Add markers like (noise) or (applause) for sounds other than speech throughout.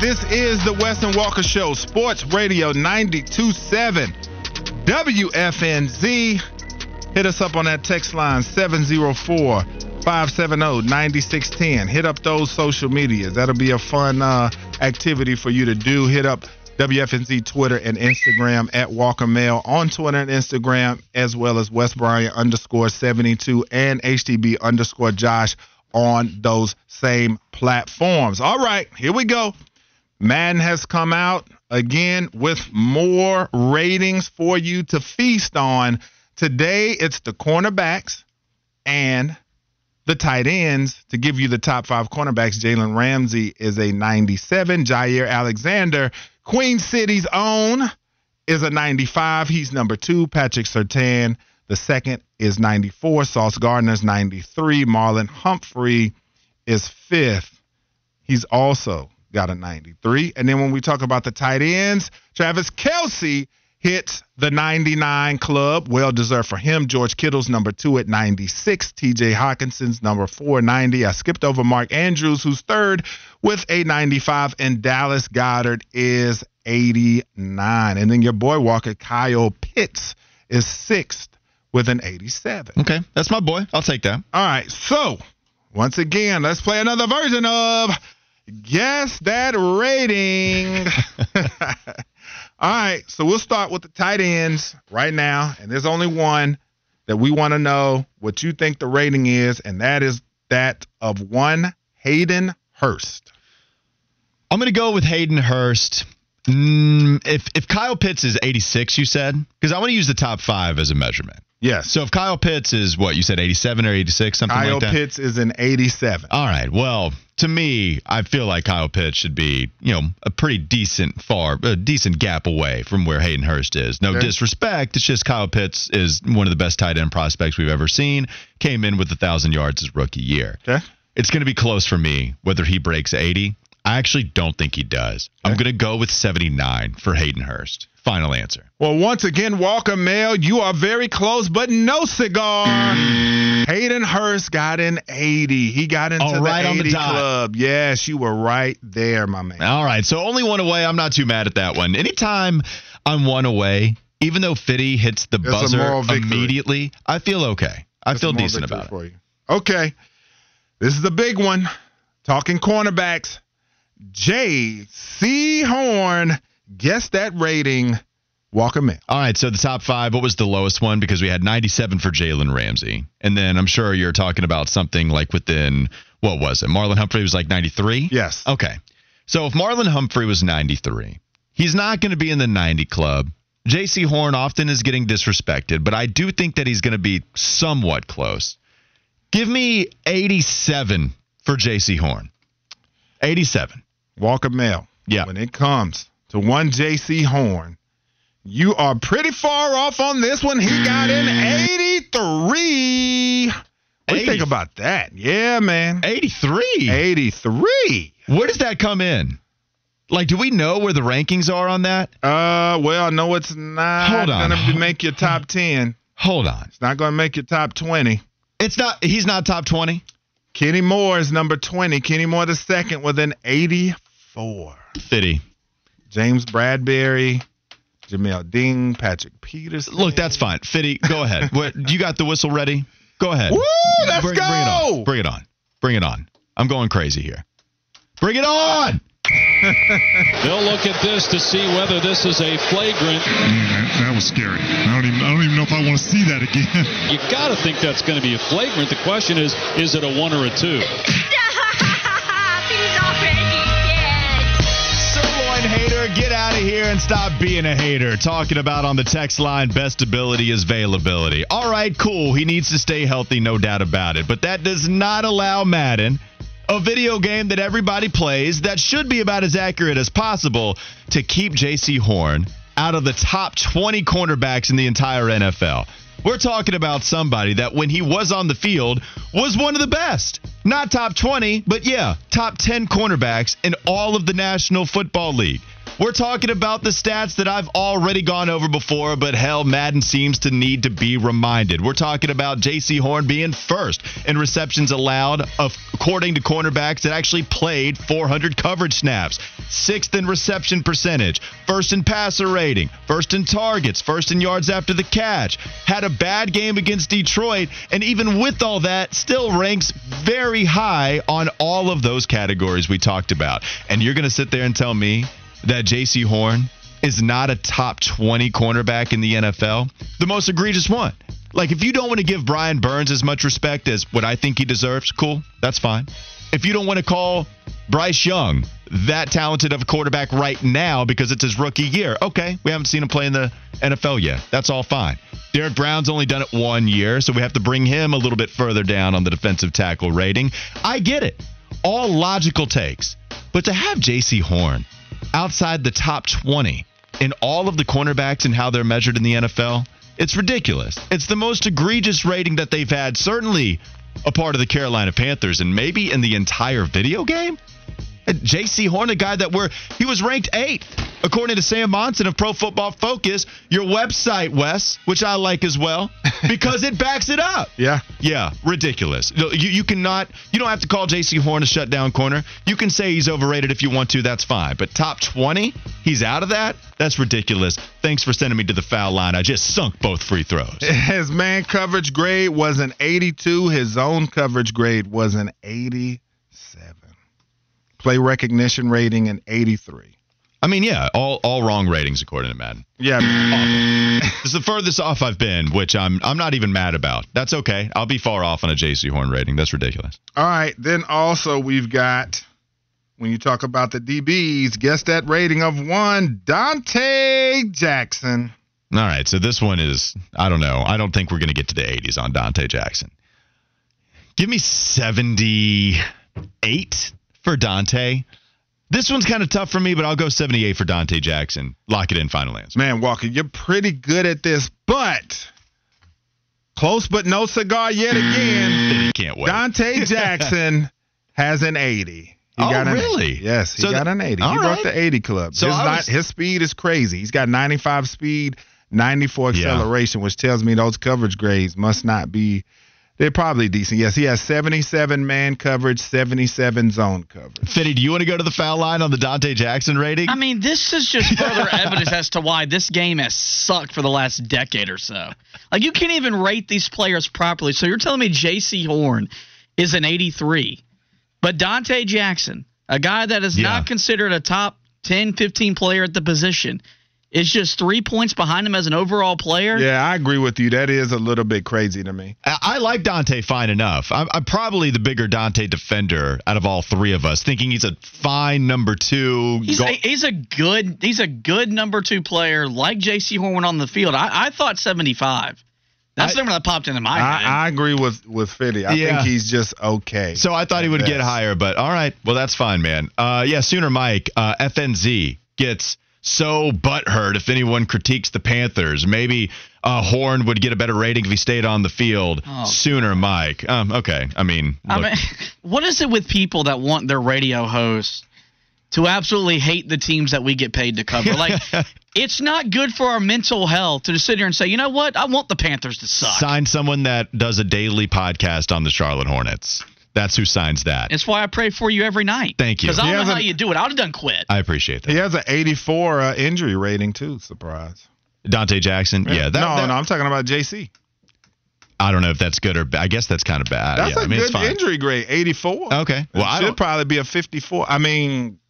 This is the Wes and Walker Show, Sports Radio 927 WFNZ. Hit us up on that text line 704 570 9610. Hit up those social medias. That'll be a fun uh, activity for you to do. Hit up WFNZ Twitter and Instagram at Walker Mail on Twitter and Instagram, as well as West Bryant underscore 72 and HTB underscore Josh on those same platforms. All right, here we go. Madden has come out again with more ratings for you to feast on. Today, it's the cornerbacks and the tight ends. To give you the top five cornerbacks, Jalen Ramsey is a 97. Jaire Alexander, Queen City's own, is a 95. He's number two. Patrick Surtain, the second, is 94. Sauce Gardner's 93. Marlon Humphrey is fifth. He's also got a 93. And then when we talk about the tight ends, Travis Kelce hits the 99 club. Well deserved for him. George Kittle's number two at 96. TJ Hockenson's number 490. I skipped over Mark Andrews, who's third with a 95. And Dallas Goedert is 89. And then your boy Walker, Kyle Pitts, is sixth with an 87. Okay, that's my boy. I'll take that. All right, so once again, let's play another version of Guess That Rating. (laughs) (laughs) All right, so we'll start with the tight ends right now, and there's only one that we want to know what you think the rating is, and that is that of one Hayden Hurst. I'm going to go with Hayden Hurst. Mm, if if Kyle Pitts is 86, you said, because I want to use the top five as a measurement. Yes. So if Kyle Pitts is what you said, 87 or 86, something Kyle like that. Kyle Pitts is an 87. All right. Well, to me, I feel like Kyle Pitts should be, you know, a pretty decent far, a decent gap away from where Hayden Hurst is. No Okay. disrespect. It's just Kyle Pitts is one of the best tight end prospects we've ever seen. Came in with a thousand yards his rookie year. Okay. It's going to be close for me whether he breaks 80. I actually don't think he does. I'm going to go with 79 for Hayden Hurst. Final answer. Well, once again, Walker Mail, you are very close, but no cigar. Hayden Hurst got an 80. He got into Oh, the right 80 on the dot. club. Yes, you were right there, my man. All right. So only one away. I'm not too mad at that one. Anytime I'm one away, even though Fitty hits the buzzer victory. immediately, I feel okay. I That's feel a moral decent victory about it. for you. Okay. This is the big one. Talking cornerbacks. Jaycee Horn. Guess that rating. Walker Mail. All right. So the top five, what was the lowest one? Because we had 97 for Jalen Ramsey. And then I'm sure you're talking about something like within, what was it? Marlon Humphrey was like 93? Yes. Okay. So if Marlon Humphrey was 93, he's not going to be in the 90 club. Jaycee Horn often is getting disrespected, but I do think that he's going to be somewhat close. Give me 87 for Jaycee Horn. 87. Walker Mail. Yeah. When it comes to one Jaycee Horn, you are pretty far off on this one. He got an 83. What do you think about that? Yeah, man. 83. 83. Where does that come in? Like, do we know where the rankings are on that? Uh, well, I know it's not going to make your top 10. Hold on. It's not going to make your top 20. It's not, he's not top 20. Kenny Moore is number 20. Kenny Moore the second with an 84. Fitty. James Bradberry, Jamel Dean, Patrick Peterson. Look, that's fine. Fitty, go ahead. (laughs) what, you got the whistle ready? Go ahead. Woo, let's bring, go. Bring it on. Bring it on. Bring it on. I'm going crazy here. Bring it on. (laughs) They'll look at this to see whether this is a flagrant. that, that was scary. I don't even I don't even know if I want to see that again. You got to think that's going to be a flagrant. The question is, is it a one or a two? Get out of here and stop being a hater. Talking about on the text line, best ability is availability. All right, cool. He needs to stay healthy, no doubt about it. But that does not allow Madden, a video game that everybody plays that should be about as accurate as possible, to keep Jaycee Horn out of the top 20 cornerbacks in the entire NFL. We're talking about somebody that when he was on the field was one of the best. Not top 20, but yeah, top 10 cornerbacks in all of the National Football League. We're talking about the stats that I've already gone over before, but hell, Madden seems to need to be reminded. We're talking about Jaycee Horn being first in receptions allowed, according to cornerbacks that actually played 400 coverage snaps, sixth in reception percentage, first in passer rating, first in targets, first in yards after the catch. Had a bad game against Detroit, and even with all that, still ranks very high on all of those categories we talked about. And you're going to sit there and tell me that Jaycee Horn is not a top 20 cornerback in the NFL, the most egregious one. Like, if you don't want to give Brian Burns as much respect as what I think he deserves, cool, that's fine. If you don't want to call Bryce Young that talented of a quarterback right now because it's his rookie year, okay, we haven't seen him play in the NFL yet. That's all fine. Derrick Brown's only done it one year, so we have to bring him a little bit further down on the defensive tackle rating. I get it. All logical takes. But to have Jaycee Horn outside the top 20 in all of the cornerbacks and how they're measured in the NFL, it's ridiculous. It's the most egregious rating that they've had, certainly a part of the Carolina Panthers, and maybe in the entire video game. Jaycee Horn, a guy that were he was ranked eighth according to Sam Monson of Pro Football Focus, your website, Wes, which I like as well, (laughs) because it backs it up. Yeah. Yeah, ridiculous. You, you cannot, you don't have to call Jaycee Horn a shutdown corner. You can say he's overrated if you want to, that's fine. But top 20, he's out of that? That's ridiculous. Thanks for sending me to the foul line. I just sunk both free throws. (laughs) His man coverage grade was an 82. His zone coverage grade was an 87. Play recognition rating an 83. I mean, yeah, all all wrong ratings according to Madden. Yeah. Oh. it's the furthest off I've been, which I'm I'm not even mad about. That's okay. I'll be far off on a Jaycee Horn rating. That's ridiculous. All right. Then also we've got when you talk about the DBs, guess that rating of one, Dante Jackson. All right, so this one is I don't know. I don't think we're going to get to the 80s on Dante Jackson. Give me 78 for Dante. This one's kind of tough for me, but I'll go 78 for Dante Jackson. Lock it in, final answer. Man, Walker, you're pretty good at this, but close but no cigar yet mm, again. You can't wait. Dante (laughs) Jackson has an 80. He Oh, got an really? Yes, he So got an 80. all he right. broke the 80 club. So his, was- his speed is crazy. He's got 95 speed, 94 Yeah. acceleration, which tells me those coverage grades must not be. They're probably decent. Yes, he has 77 man coverage, 77 zone coverage. Fitty, do you want to go to the foul line on the Dante Jackson rating? I mean, this is just (laughs) further evidence as to why this game has sucked for the last decade or so. Like, you can't even rate these players properly. So you're telling me Jaycee Horn is an 83, but Dante Jackson, a guy that is Yeah. not considered a top 10, 15 player at the position, is just three points behind him as an overall player. Yeah, I agree with you. That is a little bit crazy to me. I, I like Dante fine enough. I'm, I'm probably the bigger Dante defender out of all three of us, thinking he's a fine number two. He's Go- a, he's a good he's a good number two player like Jaycee Horn went on the field. I, I thought 75. That's I- the number that popped into my head. I, I agree with with Fitty. I Yeah. think he's just okay. So I thought he would get higher, but all right. Well, that's fine, man. Uh, yeah, Sooner Mike, uh, FNZ gets so butthurt if anyone critiques the Panthers. Maybe uh, Horn would get a better rating if he stayed on the field. Oh. Sooner Mike. Um, okay. I mean, I mean, (laughs) what is it with people that want their radio hosts to absolutely hate the teams that we get paid to cover? Like, (laughs) it's not good for our mental health to just sit here and say, you know what? I want the Panthers to suck. sign someone that does a daily podcast on the Charlotte Hornets. That's who signs that. It's why I pray for you every night. Thank you. Because I don't He know how hasn't- you do it. I would have done quit. I appreciate that. he has an 84 uh, injury rating too. Surprise. Dante Jackson. Yeah. That, no, that- no, I'm talking about JC. I don't know if that's good or bad. I guess that's kind of bad. That's yeah, a I mean, it's good fine. injury grade, 84. Okay. Well, I should probably be a 54. I mean,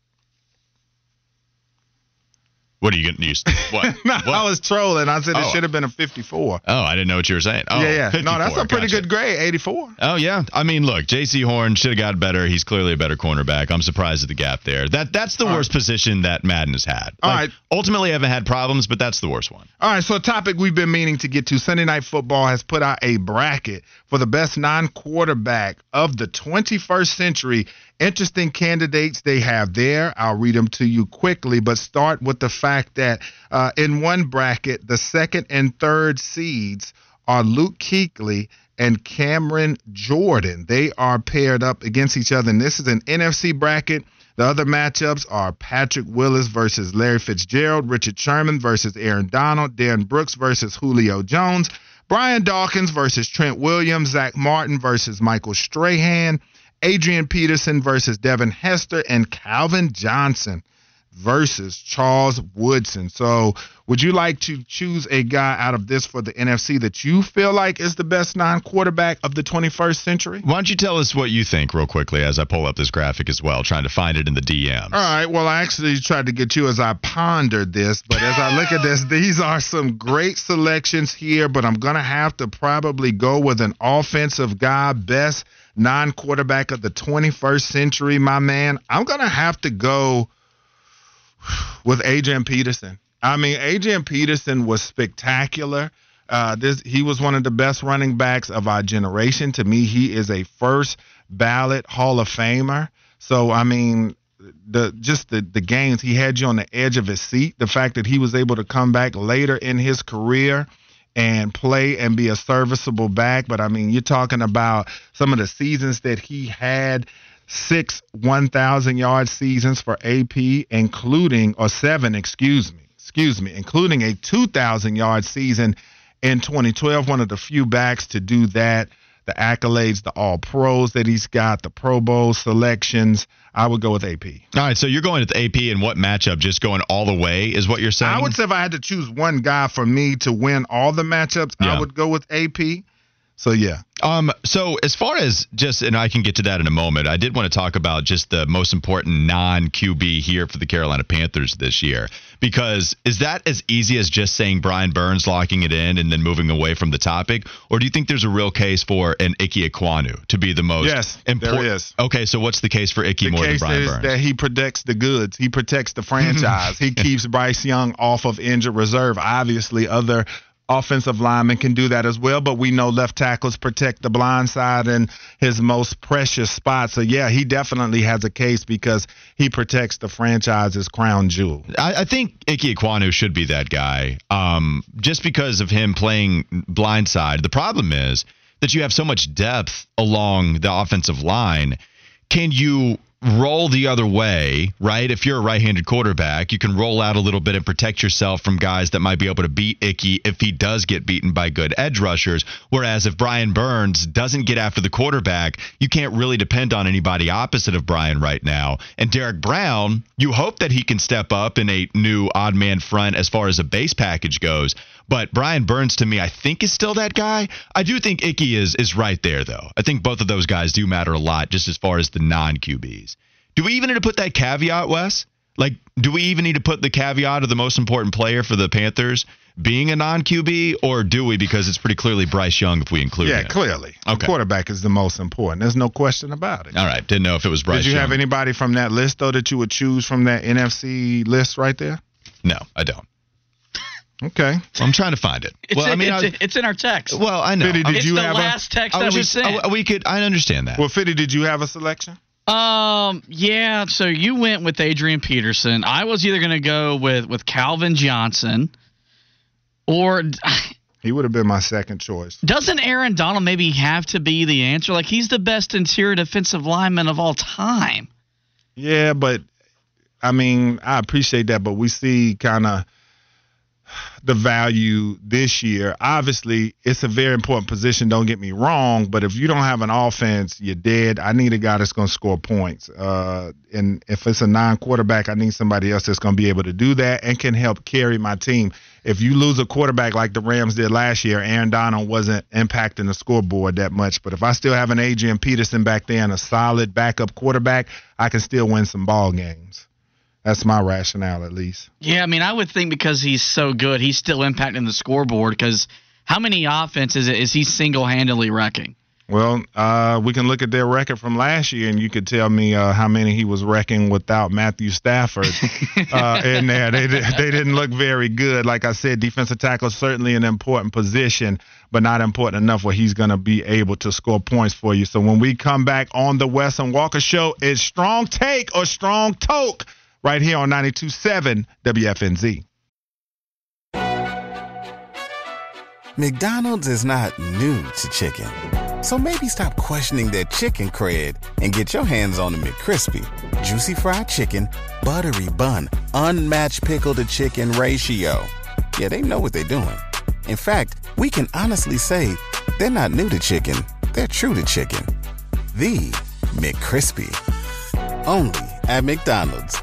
What are you use? (laughs) What? no, What? I was trolling. I said it Oh. should have been a 54. Oh, I didn't know what you were saying. Oh, yeah, yeah. No, that's a pretty gotcha. good grade, 84. Oh yeah, I mean, look, Jaycee Horn should have got better. He's clearly a better cornerback. I'm surprised at the gap there. That that's the All worst position that Madden has had. All Like, right. Ultimately, I haven't had problems, but that's the worst one. All right, so a topic we've been meaning to get to. Sunday Night Football has put out a bracket for the best non quarterback of the 21st century interesting candidates they have there. I'll read them to you quickly, but start with the fact that uh, in one bracket, the second and third seeds are Luke Kuechly and Cameron Jordan. They are paired up against each other, and this is an NFC bracket. The other matchups are Patrick Willis versus Larry Fitzgerald, Richard Sherman versus Aaron Donald, Darren Brooks versus Julio Jones, Brian Dawkins versus Trent Williams, Zack Martin versus Michael Strahan, Adrian Peterson versus Devin Hester, and Calvin Johnson versus Charles Woodson. So, would you like to choose a guy out of this for the NFC that you feel like is the best non quarterback of the 21st century? Why don't you tell us what you think real quickly as I pull up this graphic as well, trying to find it in the DMs. All right. Well, I actually tried to get you as I pondered this, but as I look at this, these are some great selections here, but I'm going to have to probably go with an offensive guy, best non quarterback of the 21st century, my man. I'm going to have to go with Adrian Peterson. I mean, Adrian Peterson was spectacular. Uh, this he was one of the best running backs of our generation. To me, he is a first ballot Hall of Famer. So I mean, the just the the games he had you on the edge of his seat. The fact that he was able to come back later in his career and play and be a serviceable back. But I mean, you're talking about some of the seasons that he had six 1,000 yard seasons for AP, including, or seven, excuse me, excuse me, including a 2,000 yard season in 2012. One of the few backs to do that. The accolades, the All Pros that he's got, the Pro Bowl selections. I would go with AP. All right, so you're going with AP in what matchup? Just going all the way is what you're saying? I would say if I had to choose one guy for me to win all the matchups, Yeah. I would go with AP. So yeah, Um, so as far as just, and I can get to that in a moment. I did want to talk about just the most important non QB here for the Carolina Panthers this year, because is that as easy as just saying Brian Burns locking it in and then moving away from the topic, or do you think there's a real case for an Ickey Ekwonu to be the most? Yes, there important? is. Okay, so what's the case for Ickey the more than case Brian is Burns? that he protects the goods. He protects the (laughs) franchise. he keeps Bryce Young off of injured reserve. Obviously, other offensive linemen can do that as well, but we know left tackles protect the blind side and his most precious spot. So yeah, he definitely has a case because he protects the franchise's crown jewel. I, I think Ike Ekwonu should be that guy, um, just because of him playing blindside. The problem is that you have so much depth along the offensive line. Can you roll the other way, right? If you're a right-handed quarterback, you can roll out a little bit and protect yourself from guys that might be able to beat Ickey if he does get beaten by good edge rushers. Whereas if Brian Burns doesn't get after the quarterback, you can't really depend on anybody opposite of Brian right now. And Derrick Brown, you hope that he can step up in a new odd man front as far as a base package goes. But Brian Burns to me, I think is still that guy. I do think Ickey is is right there though. I think both of those guys do matter a lot just as far as the non QBs. Do we even need to put that caveat, Wes? Like, do we even need to put the caveat of the most important player for the Panthers being a non QB, or do we because it's pretty clearly Bryce Young if we include Yeah, him? clearly. The Okay. quarterback is the most important. There's no question about it. All right, didn't know if it was Bryce. Did you have anybody from that list though that you would choose from that NFC list right there? No, I don't. Okay. I'm trying to find it. It's, well, in, I mean, it's, I, it's in our text. well, I know. Fitty, did it's you the have a- last text I that we just, sent. I- we could. I understand that. Well, Fitty, did you have a selection? Um, yeah. So you went with Adrian Peterson. I was either going to go with with Calvin Johnson, or (laughs) He would have been my second choice. doesn't Aaron Donald maybe have to be the answer? Like he's the best interior defensive lineman of all time. Yeah, but I mean, I appreciate that, but we see kind of the value this year. Obviously, it's a very important position, don't get me wrong, but if you don't have an offense, you're dead. I need a guy that's going to score points. Uh, and if it's a non quarterback, I need somebody else that's going to be able to do that and can help carry my team. If you lose a quarterback like the Rams did last year, Aaron Donald wasn't impacting the scoreboard that much. But if I still have an Adrian Peterson back there and a solid backup quarterback, I can still win some ball games. That's my rationale, at least. Yeah, I mean, I would think because he's so good, he's still impacting the scoreboard. Because how many offenses is he single handedly wrecking? Well, uh, we can look at their record from last year, and you could tell me uh, how many he was wrecking without Matthew Stafford (laughs) uh, in there. They they didn't look very good. Like I said, defensive tackle is certainly an important position, but not important enough where he's going to be able to score points for you. So when we come back on the Wes and Walker Show, it's strong take or strong toke right here on 92.7 WFNZ. McDonald's is not new to chicken. So maybe stop questioning their chicken cred and get your hands on the McCrispy. Juicy fried chicken, buttery bun, unmatched pickle to chicken ratio. Yeah, they know what they're doing. In fact, we can honestly say they're not new to chicken, they're true to chicken. The McCrispy. Only at McDonald's.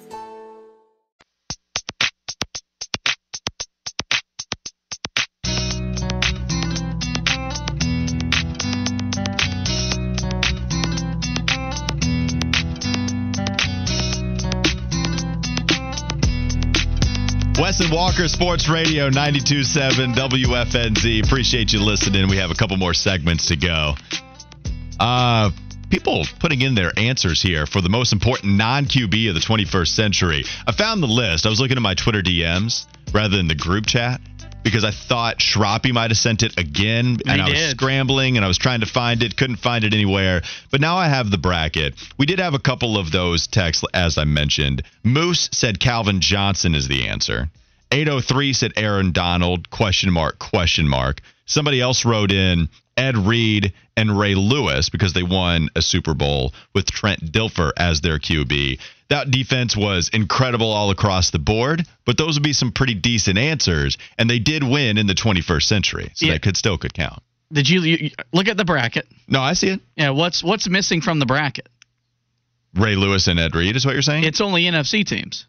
Wes and Walker Sports Radio 92.7 WFNZ. Appreciate you listening. We have a couple more segments to go. Uh, people putting in their answers here for the most important non QB of the 21st century. I found the list. I was looking at my Twitter DMs rather than the group chat because I thought Schroppy might have sent it again, and He I was did. scrambling and I was trying to find it, couldn't find it anywhere. But now I have the bracket. We did have a couple of those texts, as I mentioned. Moose said Calvin Johnson is the answer. 803 said Aaron Donald, question mark, question mark. Somebody else wrote in Ed Reed and Ray Lewis because they won a Super Bowl with Trent Dilfer as their QB. That defense was incredible all across the board, but those would be some pretty decent answers, and they did win in the 21st century, so Yeah. that could still could count. Did you, you you- look at the bracket? No, I see it. Yeah, what's what's missing from the bracket? Ray Lewis and Ed Reed is what you're saying? It's only NFC teams.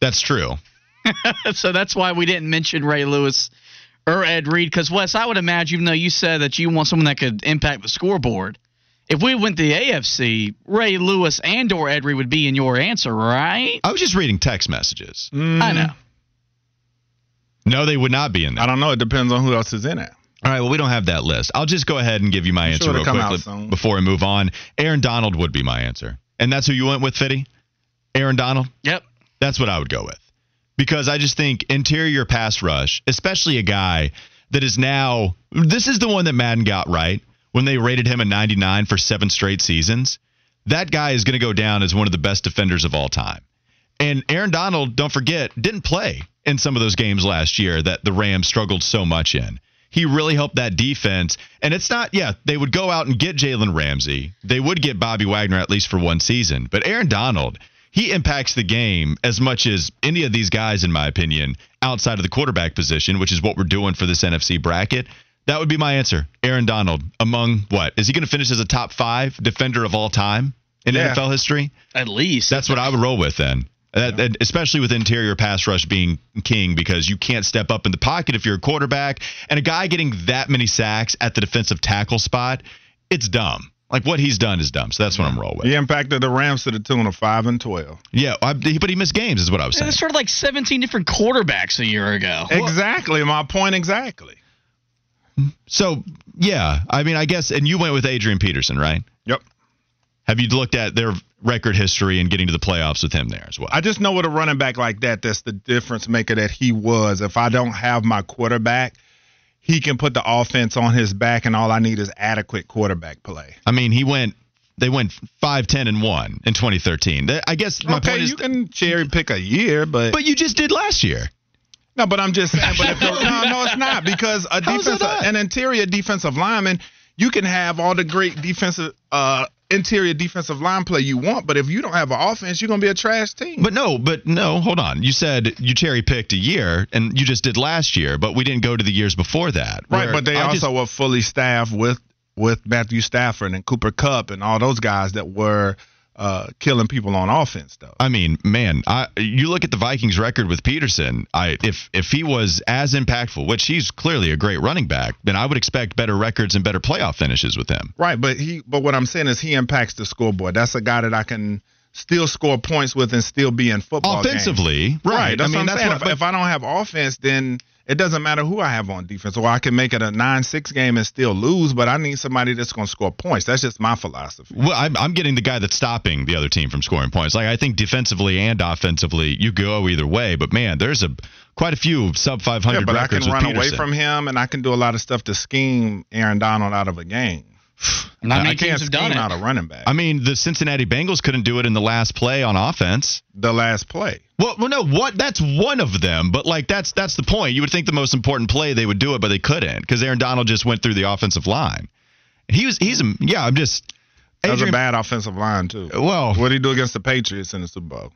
That's true. (laughs) so that's why we didn't mention Ray Lewis or Ed Reed. Because Wes, I would imagine, even though you said that you want someone that could impact the scoreboard, if we went the AFC, Ray Lewis and or Ed Reed would be in your answer, right? I was just reading text messages. Mm. I know. No, they would not be in there. I don't know. It depends on who else is in it. All right, well, we don't have that list. I'll just go ahead and give you my I'm answer sure real it'll come out quickly before I move on. Aaron Donald would be my answer. And that's who you went with, Fitty? Aaron Donald? Yep. That's what I would go with. Because I just think interior pass rush, especially a guy that is now, this is the one that Madden got right when they rated him a 99 for seven straight seasons. That guy is going to go down as one of the best defenders of all time. And Aaron Donald, don't forget, didn't play in some of those games last year that the Rams struggled so much in. He really helped that defense. And it's not, yeah, they would go out and get Jalen Ramsey. They would get Bobby Wagner at least for one season. But Aaron Donald, he impacts the game as much as any of these guys, in my opinion, outside of the quarterback position, which is what we're doing for this NFC bracket. That would be my answer. Aaron Donald, among what? Is he going to finish as a top five defender of all time in Yeah. NFL history? At least. That's what I would roll with then. That, that- especially with interior pass rush being king because you can't step up in the pocket if you're a quarterback. And a guy getting that many sacks at the defensive tackle spot, it's dumb. Like what he's done is dumb. So that's what I'm rolling with. He impacted the Rams to the tune of five and twelve. Yeah, I, but he missed games, is what I was saying. It's sort of like 17 different quarterbacks a year ago. Exactly my point. Exactly. So yeah, I mean, I guess, and you went with Adrian Peterson, right? Yep. Have you looked at their record history and getting to the playoffs with him there as well? I just know with a running back like that, that's the difference maker that he was. If I don't have my quarterback, he can put the offense on his back, and all I need is adequate quarterback play. I mean, he went. They went 5 10 and 1 in 2013. I guess my okay, point is you can cherry pick a year, but, But you just did last year. no, but I'm just saying. But if no, no, it's not because a defensive, an interior defensive lineman, you can have all the great defensive, uh, interior defensive line play you want, but if you don't have an offense, you're gonna be a trash team. But no, but no, hold on. You said you cherry picked a year and you just did last year, but we didn't go to the years before that. Right, but they I also just- were fully staffed with with Matthew Stafford and Cooper Kupp and all those guys that were uh, killing people on offense, though. I mean, man, I, you look at the Vikings record with Peterson. I if if he was as impactful, which he's clearly a great running back, then I would expect better records and better playoff finishes with him. Right, but he but what I'm saying is he impacts the scoreboard. That's a guy that I can still score points with and still be in football offensively, games. right? right that's I mean, what I'm that's saying. what, if, if I don't have offense, then it doesn't matter who I have on defense. Or I can make it a nine-six game and still lose, but I need somebody that's going to score points. That's just my philosophy. Well, I'm, I'm getting the guy that's stopping the other team from scoring points. Like I think defensively and offensively, you go either way. But man, there's a quite a few sub 500 Yeah, but I records can with run away from him, and I can do a lot of stuff to scheme Aaron Donald out of a game. Not many I can't teams have done it. out a running back. I mean, the Cincinnati Bengals couldn't do it in the last play on offense. the last play. Well, well, no, what? That's one of them, but like that's that's the point. You would think the most important play they would do it, but they couldn't because Aaron Donald just went through the offensive line. He was he's a yeah. I'm just That was a bad offensive line too. well. What did he do against the Patriots in the Super Bowl?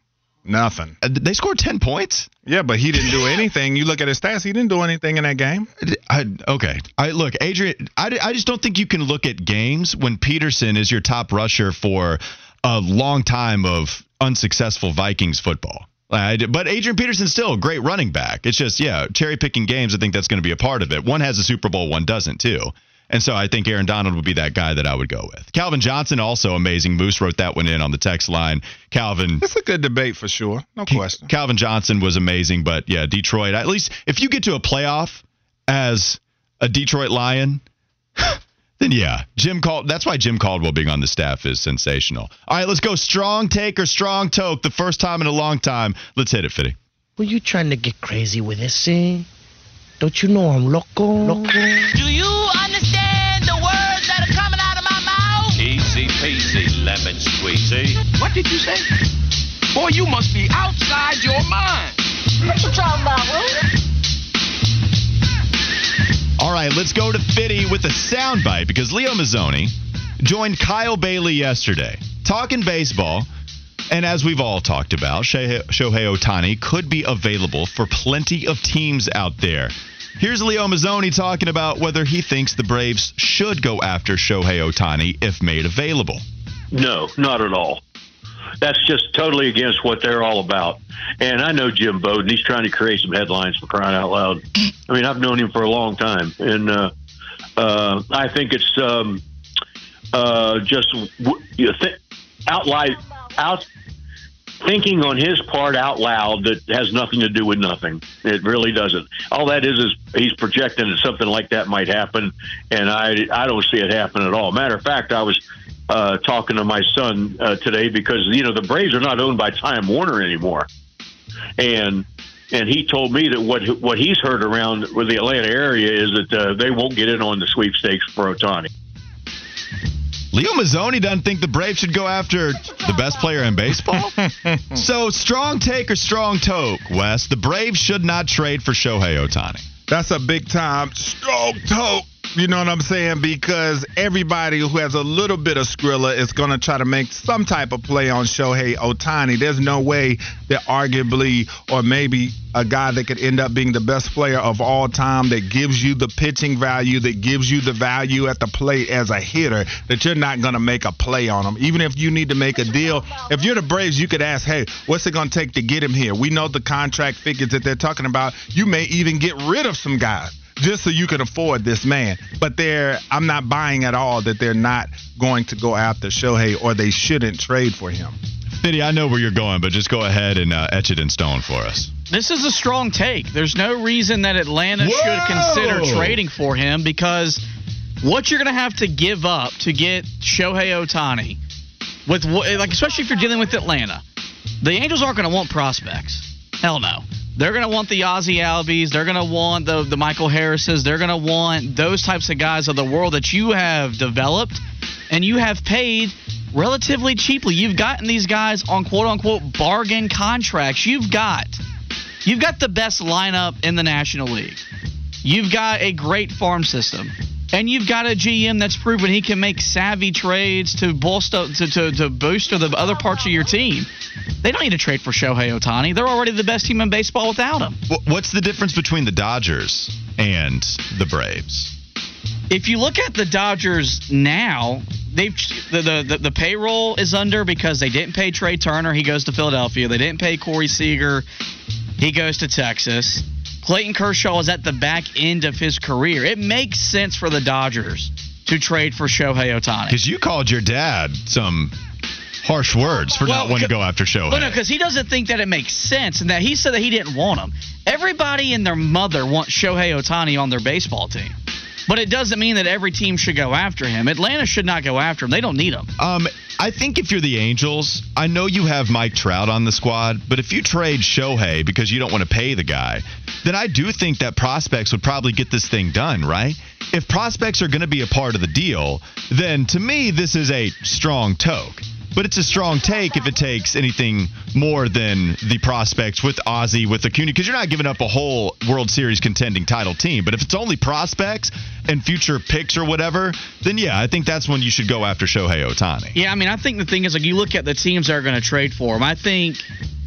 Nothing. uh, They scored ten points. Yeah, but he didn't do anything. You look at his stats; he didn't do anything in that game. I, okay. I look, Adrian. I, I just don't think you can look at games when Peterson is your top rusher for a long time of unsuccessful Vikings football. But Adrian Peterson's still a great running back. It's just yeah, cherry picking games. I think that's going to be a part of it. One has a Super Bowl, one doesn't too. And so I think Aaron Donald would be that guy that I would go with. Calvin Johnson also amazing. Moose wrote that one in on the text line. Calvin It's a good debate for sure, no question. Calvin Johnson was amazing, but yeah, Detroit. At least if you get to a playoff as a Detroit Lion, (laughs) then yeah, Jim Cald. That's why Jim Caldwell being on the staff is sensational. All right, let's go strong take or strong toke. The first time in a long time. Let's hit it, Fitty. Were you trying to get crazy with this, eh? Don't you know I'm loco? Loco? Do you understand peasy, lemon squeezy. What did you say? Boy, you must be outside your mind. What you talking about, Will? All right, let's go to Fitty with a soundbite because Leo Mazzone joined Kyle Bailey yesterday talking baseball. And as we've all talked about, Shohei Shohei Ohtani could be available for plenty of teams out there. Here's Leo Mazzone talking about whether he thinks the Braves should go after Shohei Ohtani if made available. No, not at all. That's just totally against what they're all about. And I know Jim Bowden. He's trying to create some headlines for crying out loud. I mean, I've known him for a long time, and uh, uh, I think it's um, uh, just you know, th- out loud, out thinking on his part out loud that has nothing to do with nothing. It really doesn't. All that is is he's projecting that something like that might happen, and I I don't see it happen at all. Matter of fact, I was uh, talking to my son uh, today because you know the Braves are not owned by Time Warner anymore, and and he told me that what what he's heard around with the Atlanta area is that uh, they won't get in on the sweepstakes for Ohtani. Leo Mazzone doesn't think the Braves should go after the best player in baseball. (laughs) so strong take or strong toke, Wes. The Braves should not trade for Shohei Ohtani. That's a big time strong toke. You know what I'm saying? Because everybody who has a little bit of Skrilla is going to try to make some type of play on Shohei Ohtani. There's no way that arguably, or maybe a guy that could end up being the best player of all time that gives you the pitching value, that gives you the value at the plate as a hitter, that you're not going to make a play on him. Even if you need to make a deal, if you're the Braves, you could ask, hey, what's it going to take to get him here? We know the contract figures that they're talking about. You may even get rid of some guys just so you can afford this man. But they're I'm not buying at all that they're not going to go after Shohei or they shouldn't trade for him. Fitty, I know where you're going, but just go ahead and uh, etch it in stone for us. This is a strong take. There's no reason that Atlanta Whoa! should consider trading for him because what you're going to have to give up to get Shohei Ohtani, with what- like especially if you're dealing with Atlanta, the Angels aren't going to want prospects. Hell no. They're going to want the Ozzy Albies. They're going to want the the Michael Harrises. They're going to want those types of guys of the world that you have developed and you have paid relatively cheaply. You've gotten these guys on quote unquote bargain contracts. You've got you've got the best lineup in the National League. You've got a great farm system. And you've got a GM that's proven he can make savvy trades to bolster to, to, to the other parts of your team. They don't need to trade for Shohei Ohtani. They're already the best team in baseball without him. What's the difference between the Dodgers and the Braves? if you look at the Dodgers now, they've the, the the the payroll is under because they didn't pay Trea Turner. He goes to Philadelphia. They didn't pay Corey Seager. He goes to Texas. Clayton Kershaw is at the back end of his career. It makes sense for the Dodgers to trade for Shohei Ohtani. Because you called your dad some harsh words for Well, not wanting to go after Shohei. But no, because he doesn't think that it makes sense, and that he said that he didn't want him. Everybody and their mother wants Shohei Ohtani on their baseball team, but it doesn't mean that every team should go after him. Atlanta should not go after him. They don't need him. Um, I think if you're the Angels, I know you have Mike Trout on the squad, but if you trade Shohei because you don't want to pay the guy, then I do think that prospects would probably get this thing done, right? If prospects are going to be a part of the deal, then to me, this is a strong toke. But it's a strong take if it takes anything more than the prospects with Ozzy, with Acuna, because you're not giving up a whole World Series contending title team. But if it's only prospects and future picks or whatever, then yeah, I think that's when you should go after Shohei Ohtani. Yeah, I mean, I think the thing is, like, you look at the teams that are going to trade for him. I think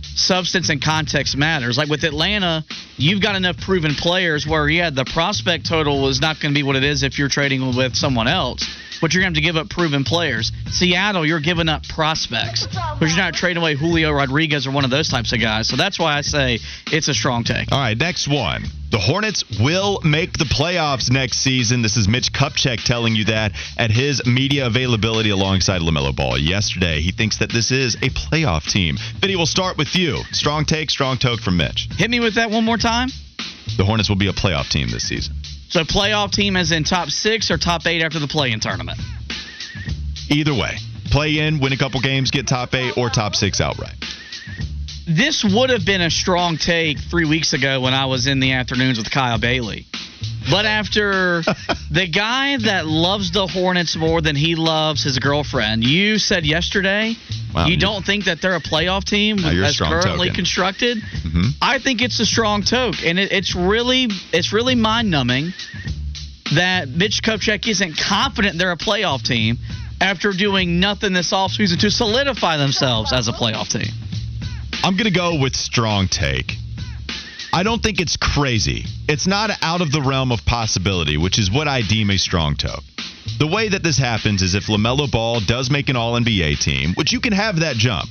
substance and context matters. Like with Atlanta, you've got enough proven players where, yeah, the prospect total is not going to be what it is if you're trading with someone else. But you're going to have to give up proven players. Seattle, you're giving up prospects, but you're not trading away Julio Rodriguez or one of those types of guys. So that's why I say it's a strong take. All right, next one. The Hornets will make the playoffs next season. This is Mitch Kupchak telling you that at his media availability alongside LaMelo Ball yesterday. He thinks that this is a playoff team. Vinny, we'll start with you. Strong take, strong toke from Mitch. Hit me with that one more time. The Hornets will be a playoff team this season. So playoff team as in top six or top eight after the play-in tournament. Either way, play in, win a couple games, get top eight, or top six outright. this would have been a strong take three weeks ago when I was in the afternoons with Kyle Bailey. But after (laughs) the guy that loves the Hornets more than he loves his girlfriend, you said yesterday Wow, you you- don't think that they're a playoff team as currently token. constructed. Mhm. I think it's a strong toke, and it, it's really it's really mind numbing that Mitch Kupchak isn't confident they're a playoff team after doing nothing this offseason to solidify themselves as a playoff team. I'm going to go with strong take. I don't think it's crazy. It's not out of the realm of possibility, which is what I deem a strong toke. The way that this happens is if LaMelo Ball does make an All NBA team, which you can have that jump.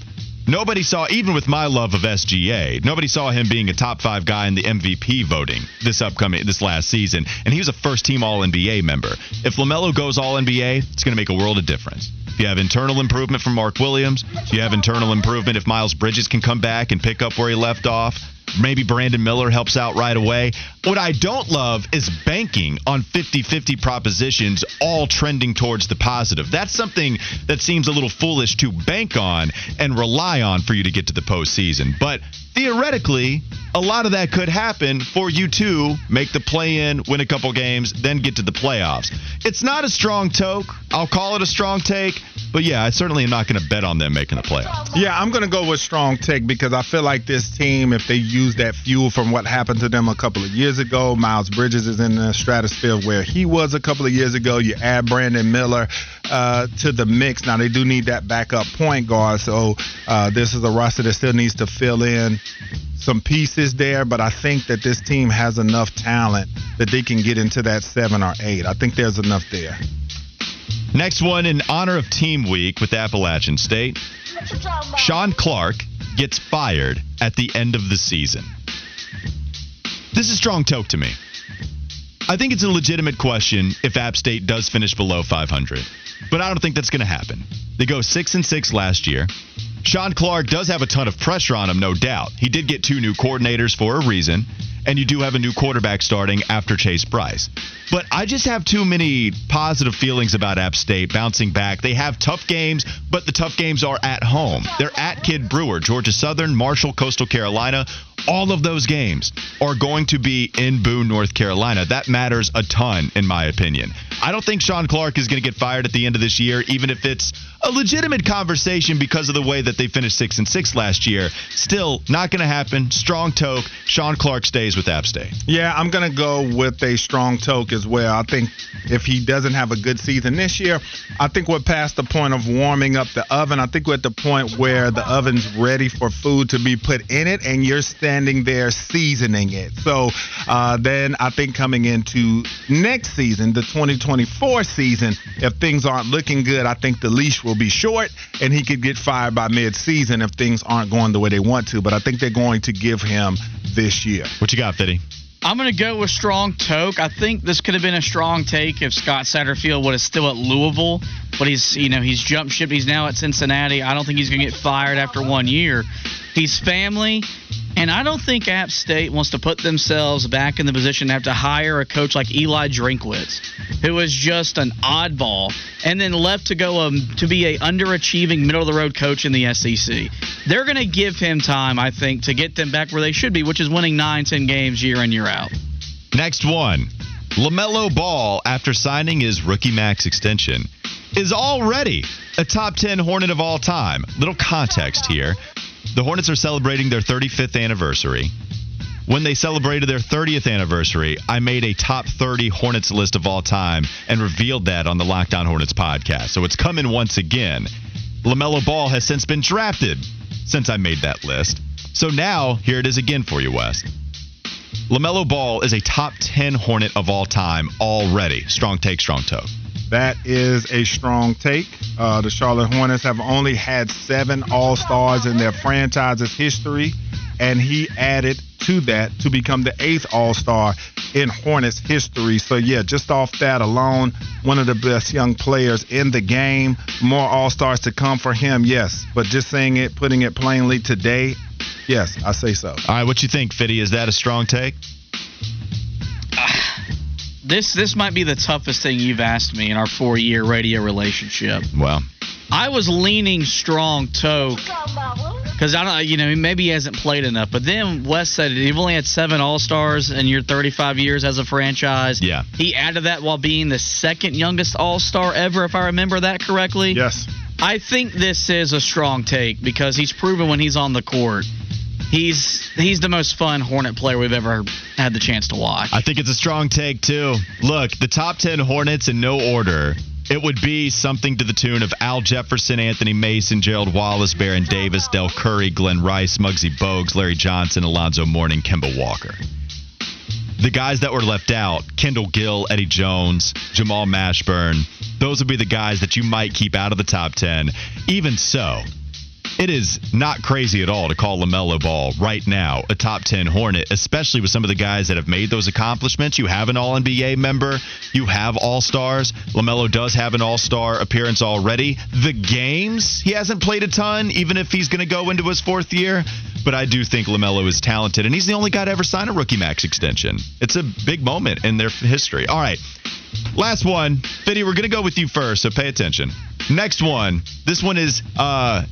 Nobody saw, even with my love of SGA, nobody saw him being a top five guy in the MVP voting this upcoming, this last season. And he was a first team All NBA member. If LaMelo goes All NBA, it's going to make a world of difference. If you have internal improvement from Mark Williams, if you have internal improvement if Miles Bridges can come back and pick up where he left off, maybe Brandon Miller helps out right away. What I don't love is banking on 50 50 propositions all trending towards the positive. That's something that seems a little foolish to bank on and rely on for you to get to the postseason. But theoretically, a lot of that could happen for you to make the play in, win a couple games, then get to the playoffs. It's not a strong toke. I'll call it a strong take. But yeah, I certainly am not going to bet on them making the playoffs. Yeah, I'm going to go with strong take because I feel like this team, if they use that fuel from what happened to them a couple of years ago, Miles Bridges is in the stratosphere where he was a couple of years ago. You add Brandon Miller uh, to the mix. Now, they do need that backup point guard. So uh, this is a roster that still needs to fill in some pieces there, but I think that this team has enough talent that they can get into that seven or eight. I think there's enough there. Next one in honor of Team Week with Appalachian State. Shawn Clark gets fired at the end of the season. This is strong toke to me. I think it's a legitimate question if App State does finish below 500, but I don't think that's going to happen. They go 6 and 6 last year. Shawn Clark does have a ton of pressure on him, no doubt. He did get two new coordinators for a reason, and you do have a new quarterback starting after Chase Brice. But I just have too many positive feelings about App State bouncing back. They have tough games, but the tough games are at home. They're at Kidd Brewer, Georgia Southern, Marshall, Coastal Carolina. All of those games are going to be in Boone, North Carolina. That matters a ton, in my opinion. I don't think Shawn Clark is going to get fired at the end of this year, even if it's a legitimate conversation because of the way that they finished six and six last year. Still, not going to happen. Strong toke. Shawn Clark stays with App State. Yeah, I'm going to go with a strong toke as well. I think if he doesn't have a good season this year, I think we're past the point of warming up the oven. I think we're at the point where the oven's ready for food to be put in it, and you're standing there seasoning it. So uh, then I think coming into next season, the 2024 season, if things aren't looking good, I think the leash will be short, and he could get fired by mid-season if things aren't going the way they want to. But I think they're going to give him this year. What you got, Fitty? I'm going to go with strong toke. I think this could have been a strong take if Scott Satterfield was still at Louisville, but he's you know he's jumped ship. He's now at Cincinnati. I don't think he's going to get fired after one year. He's family. And I don't think App State wants to put themselves back in the position to have to hire a coach like Eli Drinkwitz, who was just an oddball, and then left to go um, to be a underachieving middle of the road coach in the SEC. They're going to give him time, I think, to get them back where they should be, which is winning nine, ten games year in year out. Next one, Lamelo Ball, after signing his rookie max extension, is already a top 10 Hornet of all time. Little context here. The Hornets are celebrating their 35th anniversary. When they celebrated their 30th anniversary, I made a top 30 Hornets list of all time and revealed that on the Lockdown Hornets podcast. So it's coming once again. LaMelo Ball has since been drafted since I made that list. So now, here it is again for you, Wes. LaMelo Ball is a top 10 Hornet of all time already. Strong take, strong toe. That is a strong take. Uh, the Charlotte Hornets have only had seven All Stars in their franchise's history, and he added to that to become the eighth All Star in Hornets history. So, yeah, just off that alone, one of the best young players in the game. More All Stars to come for him, yes. But just saying it, putting it plainly today, yes, I say so. All right, what you think, Fitty? Is that a strong take? (sighs) (laughs) this this might be the toughest thing you've asked me in our four year radio relationship. Well, I was leaning strong toe because I don't, you know, maybe he hasn't played enough. But then Wes said you've only had seven All Stars in your 35 years as a franchise. Yeah, he added that while being the second youngest All Star ever, if I remember that correctly. Yes. I think this is a strong take because he's proven when he's on the court he's he's the most fun Hornet player we've ever had the chance to watch. I think it's a strong take too. Look, the top ten Hornets in no order. It would be something to the tune of Al Jefferson, Anthony Mason, Gerald Wallace, Baron Davis, Del Curry, Glen Rice, Muggsy Bogues, Larry Johnson, Alonzo Mourning, Kemba Walker. The guys that were left out, Kendall Gill, Eddie Jones, Jamal Mashburn, those would be the guys that you might keep out of the top 10. Even so, it is not crazy at all to call LaMelo Ball right now a top 10 Hornet, especially with some of the guys that have made those accomplishments. You have an All NBA member, you have All Stars. LaMelo does have an All Star appearance already. The games, he hasn't played a ton, even if he's going to go into his fourth year. But I do think LaMelo is talented, and he's the only guy to ever sign a rookie max extension. It's a big moment in their history. All right. Last one. Fiddy, we're going to go with you first, so pay attention. Next one. This one is uh,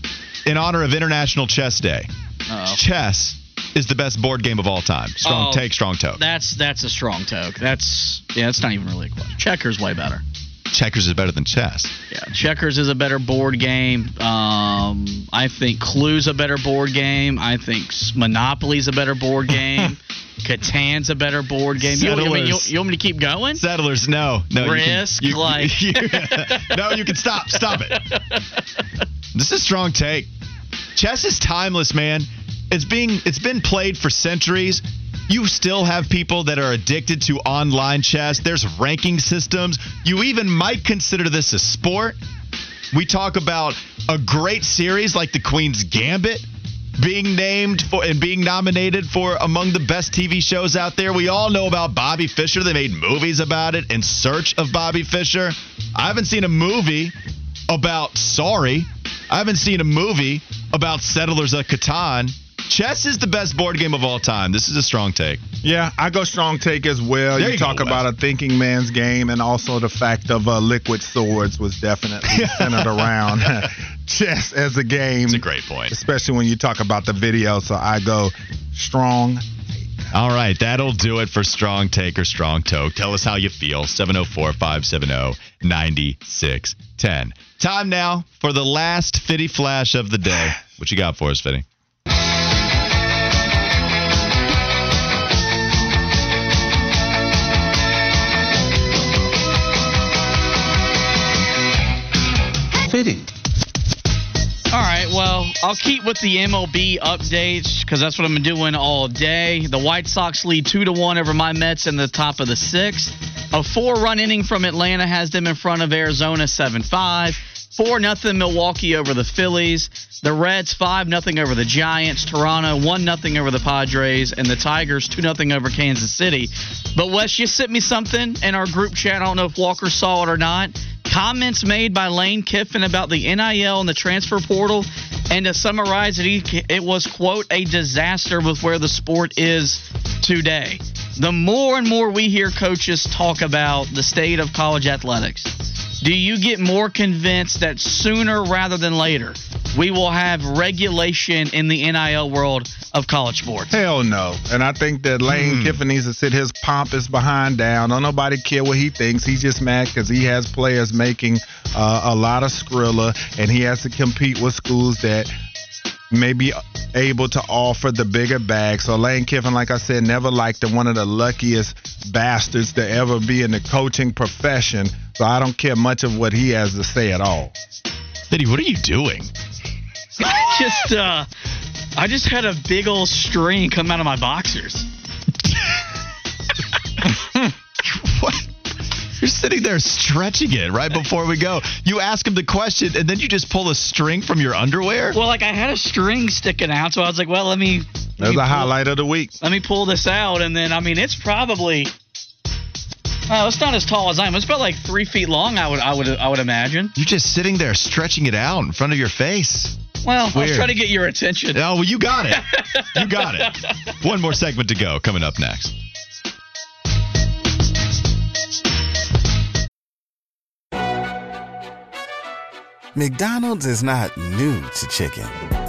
in honor of International Chess Day. Uh-oh. Chess is the best board game of all time. Strong Oh, take, strong toe. That's that's a strong toke. That's yeah, it's not even really a question. Checkers way better. Checkers is better than chess. Yeah, checkers is a better board game. Um, I think Clue's a better board game. I think Monopoly's a better board game. (laughs) Catan's a better board game. You, I mean, you, you want me to keep going? Settlers, no, no. you can- you- (laughs) like- (laughs) no, you can stop. Stop it. This is strong take. Chess is timeless, man. It's being it's been played for centuries. You still have people that are addicted to online chess. There's ranking systems. You even might consider this a sport. We talk about a great series like The Queen's Gambit being named for and being nominated for among the best TV shows out there. We all know about Bobby Fischer. They made movies about it in search of Bobby Fischer. I haven't seen a movie about Sorry. I haven't seen a movie about Settlers of Catan. Chess is the best board game of all time. This is a strong take. Yeah, I go strong take as well. You, you talk about a thinking man's game, and also the fact of uh, liquid swords was definitely (laughs) centered around (laughs) chess as a game. It's a great point. especially when you talk about the video. So I go strong. All right, that'll do it for Strong Take or Strong Toke. Tell us how you feel. 704 570 96 10. Time now for the last Fitty Flash of the day. What you got for us, Fitty? Fitty. All right, well, I'll keep with the MLB updates because that's what I'm doing all day. The White Sox lead two to one over my Mets in the top of the sixth. A four-run inning from Atlanta has them in front of Arizona seven-five. Four nothing Milwaukee over the Phillies. The Reds five nothing over the Giants. Toronto one nothing over the Padres, and the Tigers two nothing over Kansas City. But Wes, you sent me something in our group chat. I don't know if Walker saw it or not. Comments made by Lane Kiffin about the NIL and the transfer portal, and to summarize it, it was quote a disaster with where the sport is today. The more and more we hear coaches talk about the state of college athletics, do you get more convinced that sooner rather than later we will have regulation in the NIL world of college sports? Hell no. And I think that Lane Kiffin needs to sit his pompous behind down. Don't nobody care what he thinks. He's just mad because he has players making uh, a lot of Skrilla, and he has to compete with schools that may be able to offer the bigger bag. So Lane Kiffin, like I said, never liked him. One of the luckiest bastards to ever be in the coaching profession. So I don't care much of what he has to say at all. Fitty, what are you doing? I just uh I just had a big old string come out of my boxers. (laughs) what? You're sitting there stretching it right before we go. You ask him the question, and then you just pull a string from your underwear? Well, like I had a string sticking out, so I was like, well, let me. let That's me the pull- highlight of the week. Let me pull this out, and then I mean, it's probably. Oh, it's not as tall as I am. It's about like three feet long. I would, I would, I would imagine. You're just sitting there stretching it out in front of your face. Well, I was trying to get your attention. Oh, well, you got it. You got it. (laughs) One more segment to go coming up next. McDonald's is not new to chicken.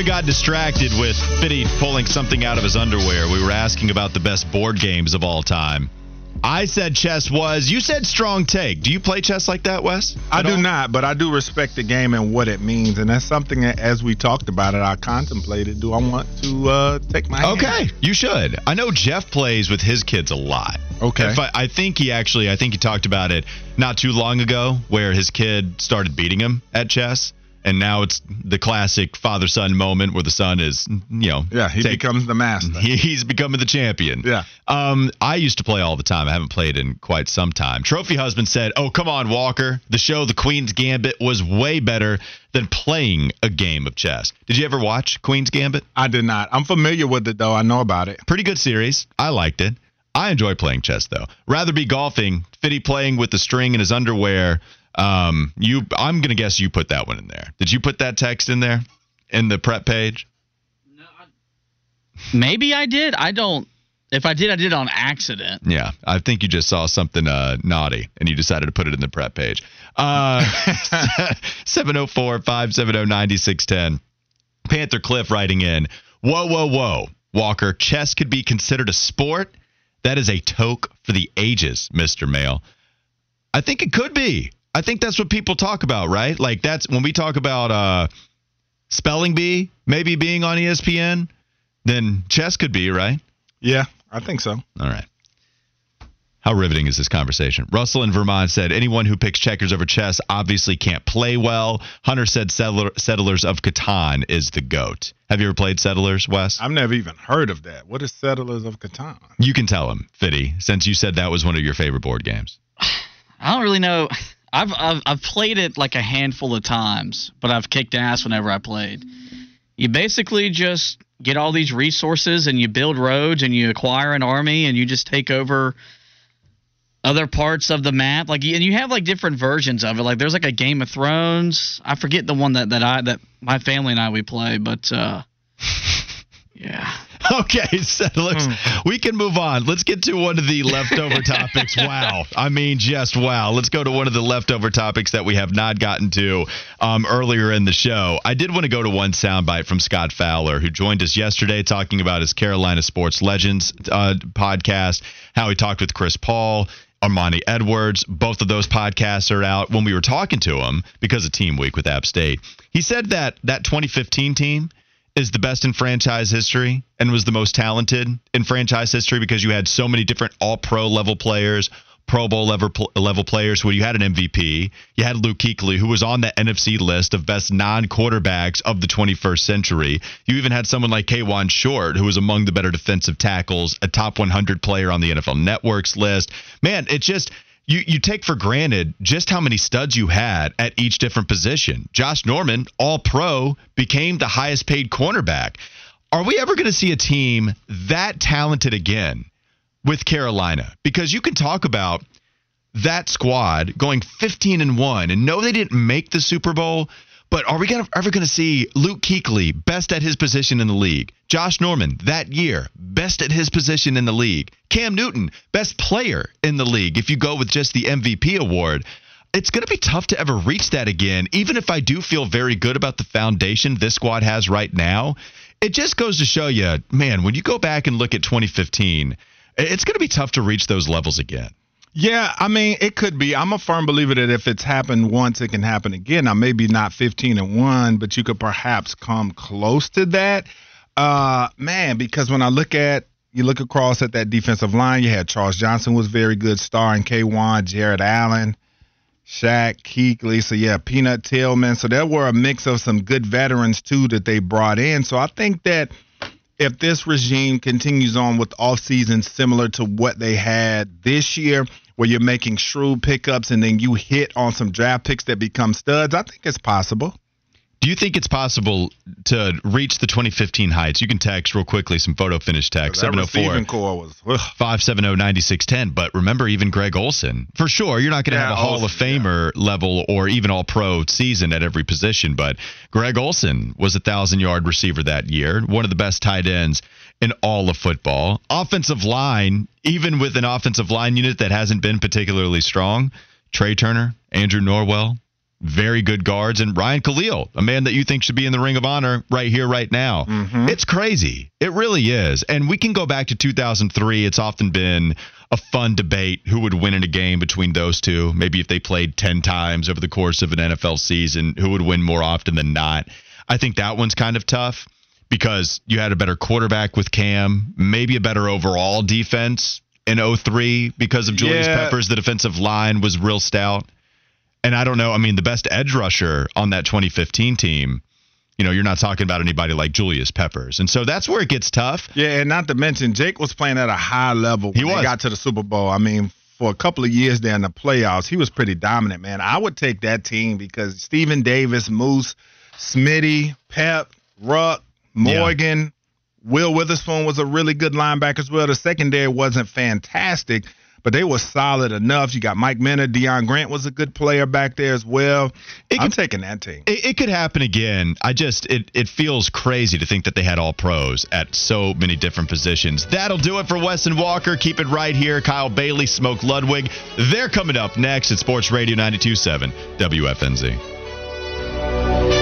We got distracted with Fitty pulling something out of his underwear, we were asking about the best board games of all time. I said chess was. You said strong take. Do you play chess like that, Wes? I do all? not, but I do respect the game and what it means, and that's something that, as we talked about it, I contemplated. Do I want to uh, take my hand? Okay, you should. I know Jeff plays with his kids a lot. Okay. If I, I think he actually, I think he talked about it not too long ago, where his kid started beating him at chess, and now it's the classic father-son moment where the son is, you know, Yeah, he take- becomes the master. he, (laughs) he's becoming the champion. Yeah. Um, I used to play all the time. I haven't played in quite some time. Trophy husband said, "Oh, come on, Walker. The show The Queen's Gambit was way better than playing a game of chess." Did you ever watch Queen's Gambit? I did not. I'm familiar with it though. I know about it. Pretty good series. I liked it. I enjoy playing chess though. Rather be golfing, Fitty playing with the string in his underwear. Um, you, I'm gonna guess you put that one in there. Did you put that text in there in the prep page? No. Maybe I did. I don't. If I did, I did on accident. Yeah, I think you just saw something uh, naughty and you decided to put it in the prep page. Uh, (laughs) 704 570 9610. Panther Cliff writing in Whoa, whoa, whoa. Walker, chess could be considered a sport? That is a toke for the ages, Mr. Mail. I think it could be. I think that's what people talk about, right? Like that's when we talk about uh, spelling bee maybe being on ESPN, then chess could be, right? Yeah, I think so. All right. How riveting is this conversation? Russell in Vermont said anyone who picks checkers over chess obviously can't play well. Hunter said Settler, Settlers of Catan is the goat. Have you ever played Settlers, Wes? I've never even heard of that. What is Settlers of Catan? You can tell him, Fitty, since you said that was one of your favorite board games. (sighs) I don't really know. I've, I've I've played it like a handful of times, but I've kicked ass whenever I played. You basically just get all these resources and you build roads and you acquire an army and you just take over other parts of the map. Like and you have like different versions of it. Like there's like a Game of Thrones. I forget the one that that I that my family and I we play, but uh (laughs) yeah. (laughs) Okay, settlers. We can move on. Let's get to one of the leftover topics. (laughs) Wow. I mean, just wow. Let's go to one of the leftover topics that we have not gotten to um, earlier in the show. I did want to go to one soundbite from Scott Fowler, who joined us yesterday talking about his Carolina Sports Legends uh, podcast, how he talked with Chris Paul. Armani Edwards, both of those podcasts are out. When we were talking to him because of Team Week with App State, he said that that 2015 team is the best in franchise history and was the most talented in franchise history because you had so many different all pro level players, Pro Bowl level, level players where you had an MVP. You had Luke Kuechly, who was on the NFC list of best non quarterbacks of the 21st century. You even had someone like Kawann Short, who was among the better defensive tackles, a top 100 player on the NFL Network's list. Man, it just you you take for granted just how many studs you had at each different position. Josh Norman, all pro, became the highest paid cornerback. Are we ever going to see a team that talented again with Carolina? Because you can talk about that squad going 15 and 1 and no they didn't make the Super Bowl, but are we gonna, ever going to see Luke Kuechly best at his position in the league? Josh Norman that year best at his position in the league. Cam Newton best player in the league. If you go with just the MVP award, it's going to be tough to ever reach that again. Even if I do feel very good about the foundation this squad has right now, it just goes to show you, man, when you go back and look at 2015, it's going to be tough to reach those levels again. Yeah, I mean, it could be. I'm a firm believer that if it's happened once, it can happen again. Now, maybe not 15 and 1, but you could perhaps come close to that. Uh, man, because when I look at you look across at that defensive line, you had Charles Johnson was very good, starring K1, Jared Allen, Shaq, Kuechly. So yeah, Peanut Tillman. So there were a mix of some good veterans too that they brought in. So I think that if this regime continues on with off seasons similar to what they had this year, where you're making shrewd pickups and then you hit on some draft picks that become studs, I think it's possible. Do you think it's possible to reach the 2015 heights? You can text real quickly some photo finish text 704 570 9610. But remember, even Greg Olsen, for sure, you're not going to yeah, have a Hall of Famer yeah. level or even all pro season at every position. But Greg Olsen was a thousand yard receiver that year, one of the best tight ends in all of football. Offensive line, even with an offensive line unit that hasn't been particularly strong, Trai Turner, Andrew Norwell, very good guards, and Ryan Kalil, a man that you think should be in the Ring of Honor right here, right now. Mm-hmm. It's crazy. It really is. And we can go back to 2003. It's often been a fun debate who would win in a game between those two. Maybe if they played 10 times over the course of an NFL season, who would win more often than not. I think that one's kind of tough because you had a better quarterback with Cam, maybe a better overall defense in 03 because of Julius yeah. Peppers. The defensive line was real stout. And I don't know. I mean, the best edge rusher on that 2015 team, you know, you're not talking about anybody like Julius Peppers. And so that's where it gets tough. Yeah, and not to mention, Jake was playing at a high level when he was. got to the Super Bowl. I mean, for a couple of years there in the playoffs, he was pretty dominant, man. I would take that team because Stephen Davis, Moose, Smitty, Pep, Ruck, Morgan, yeah. Will Witherspoon was a really good linebacker as well. The secondary wasn't fantastic, but they were solid enough. You got Mike Minter, Deon Grant was a good player back there as well. It I'm taking that team. It, it, could happen again. I just it it feels crazy to think that they had all pros at so many different positions. That'll do it for Wes and Walker. Keep it right here. Kyle Bailey, Smoke Ludwig. They're coming up next at Sports Radio 92.7 WFNZ.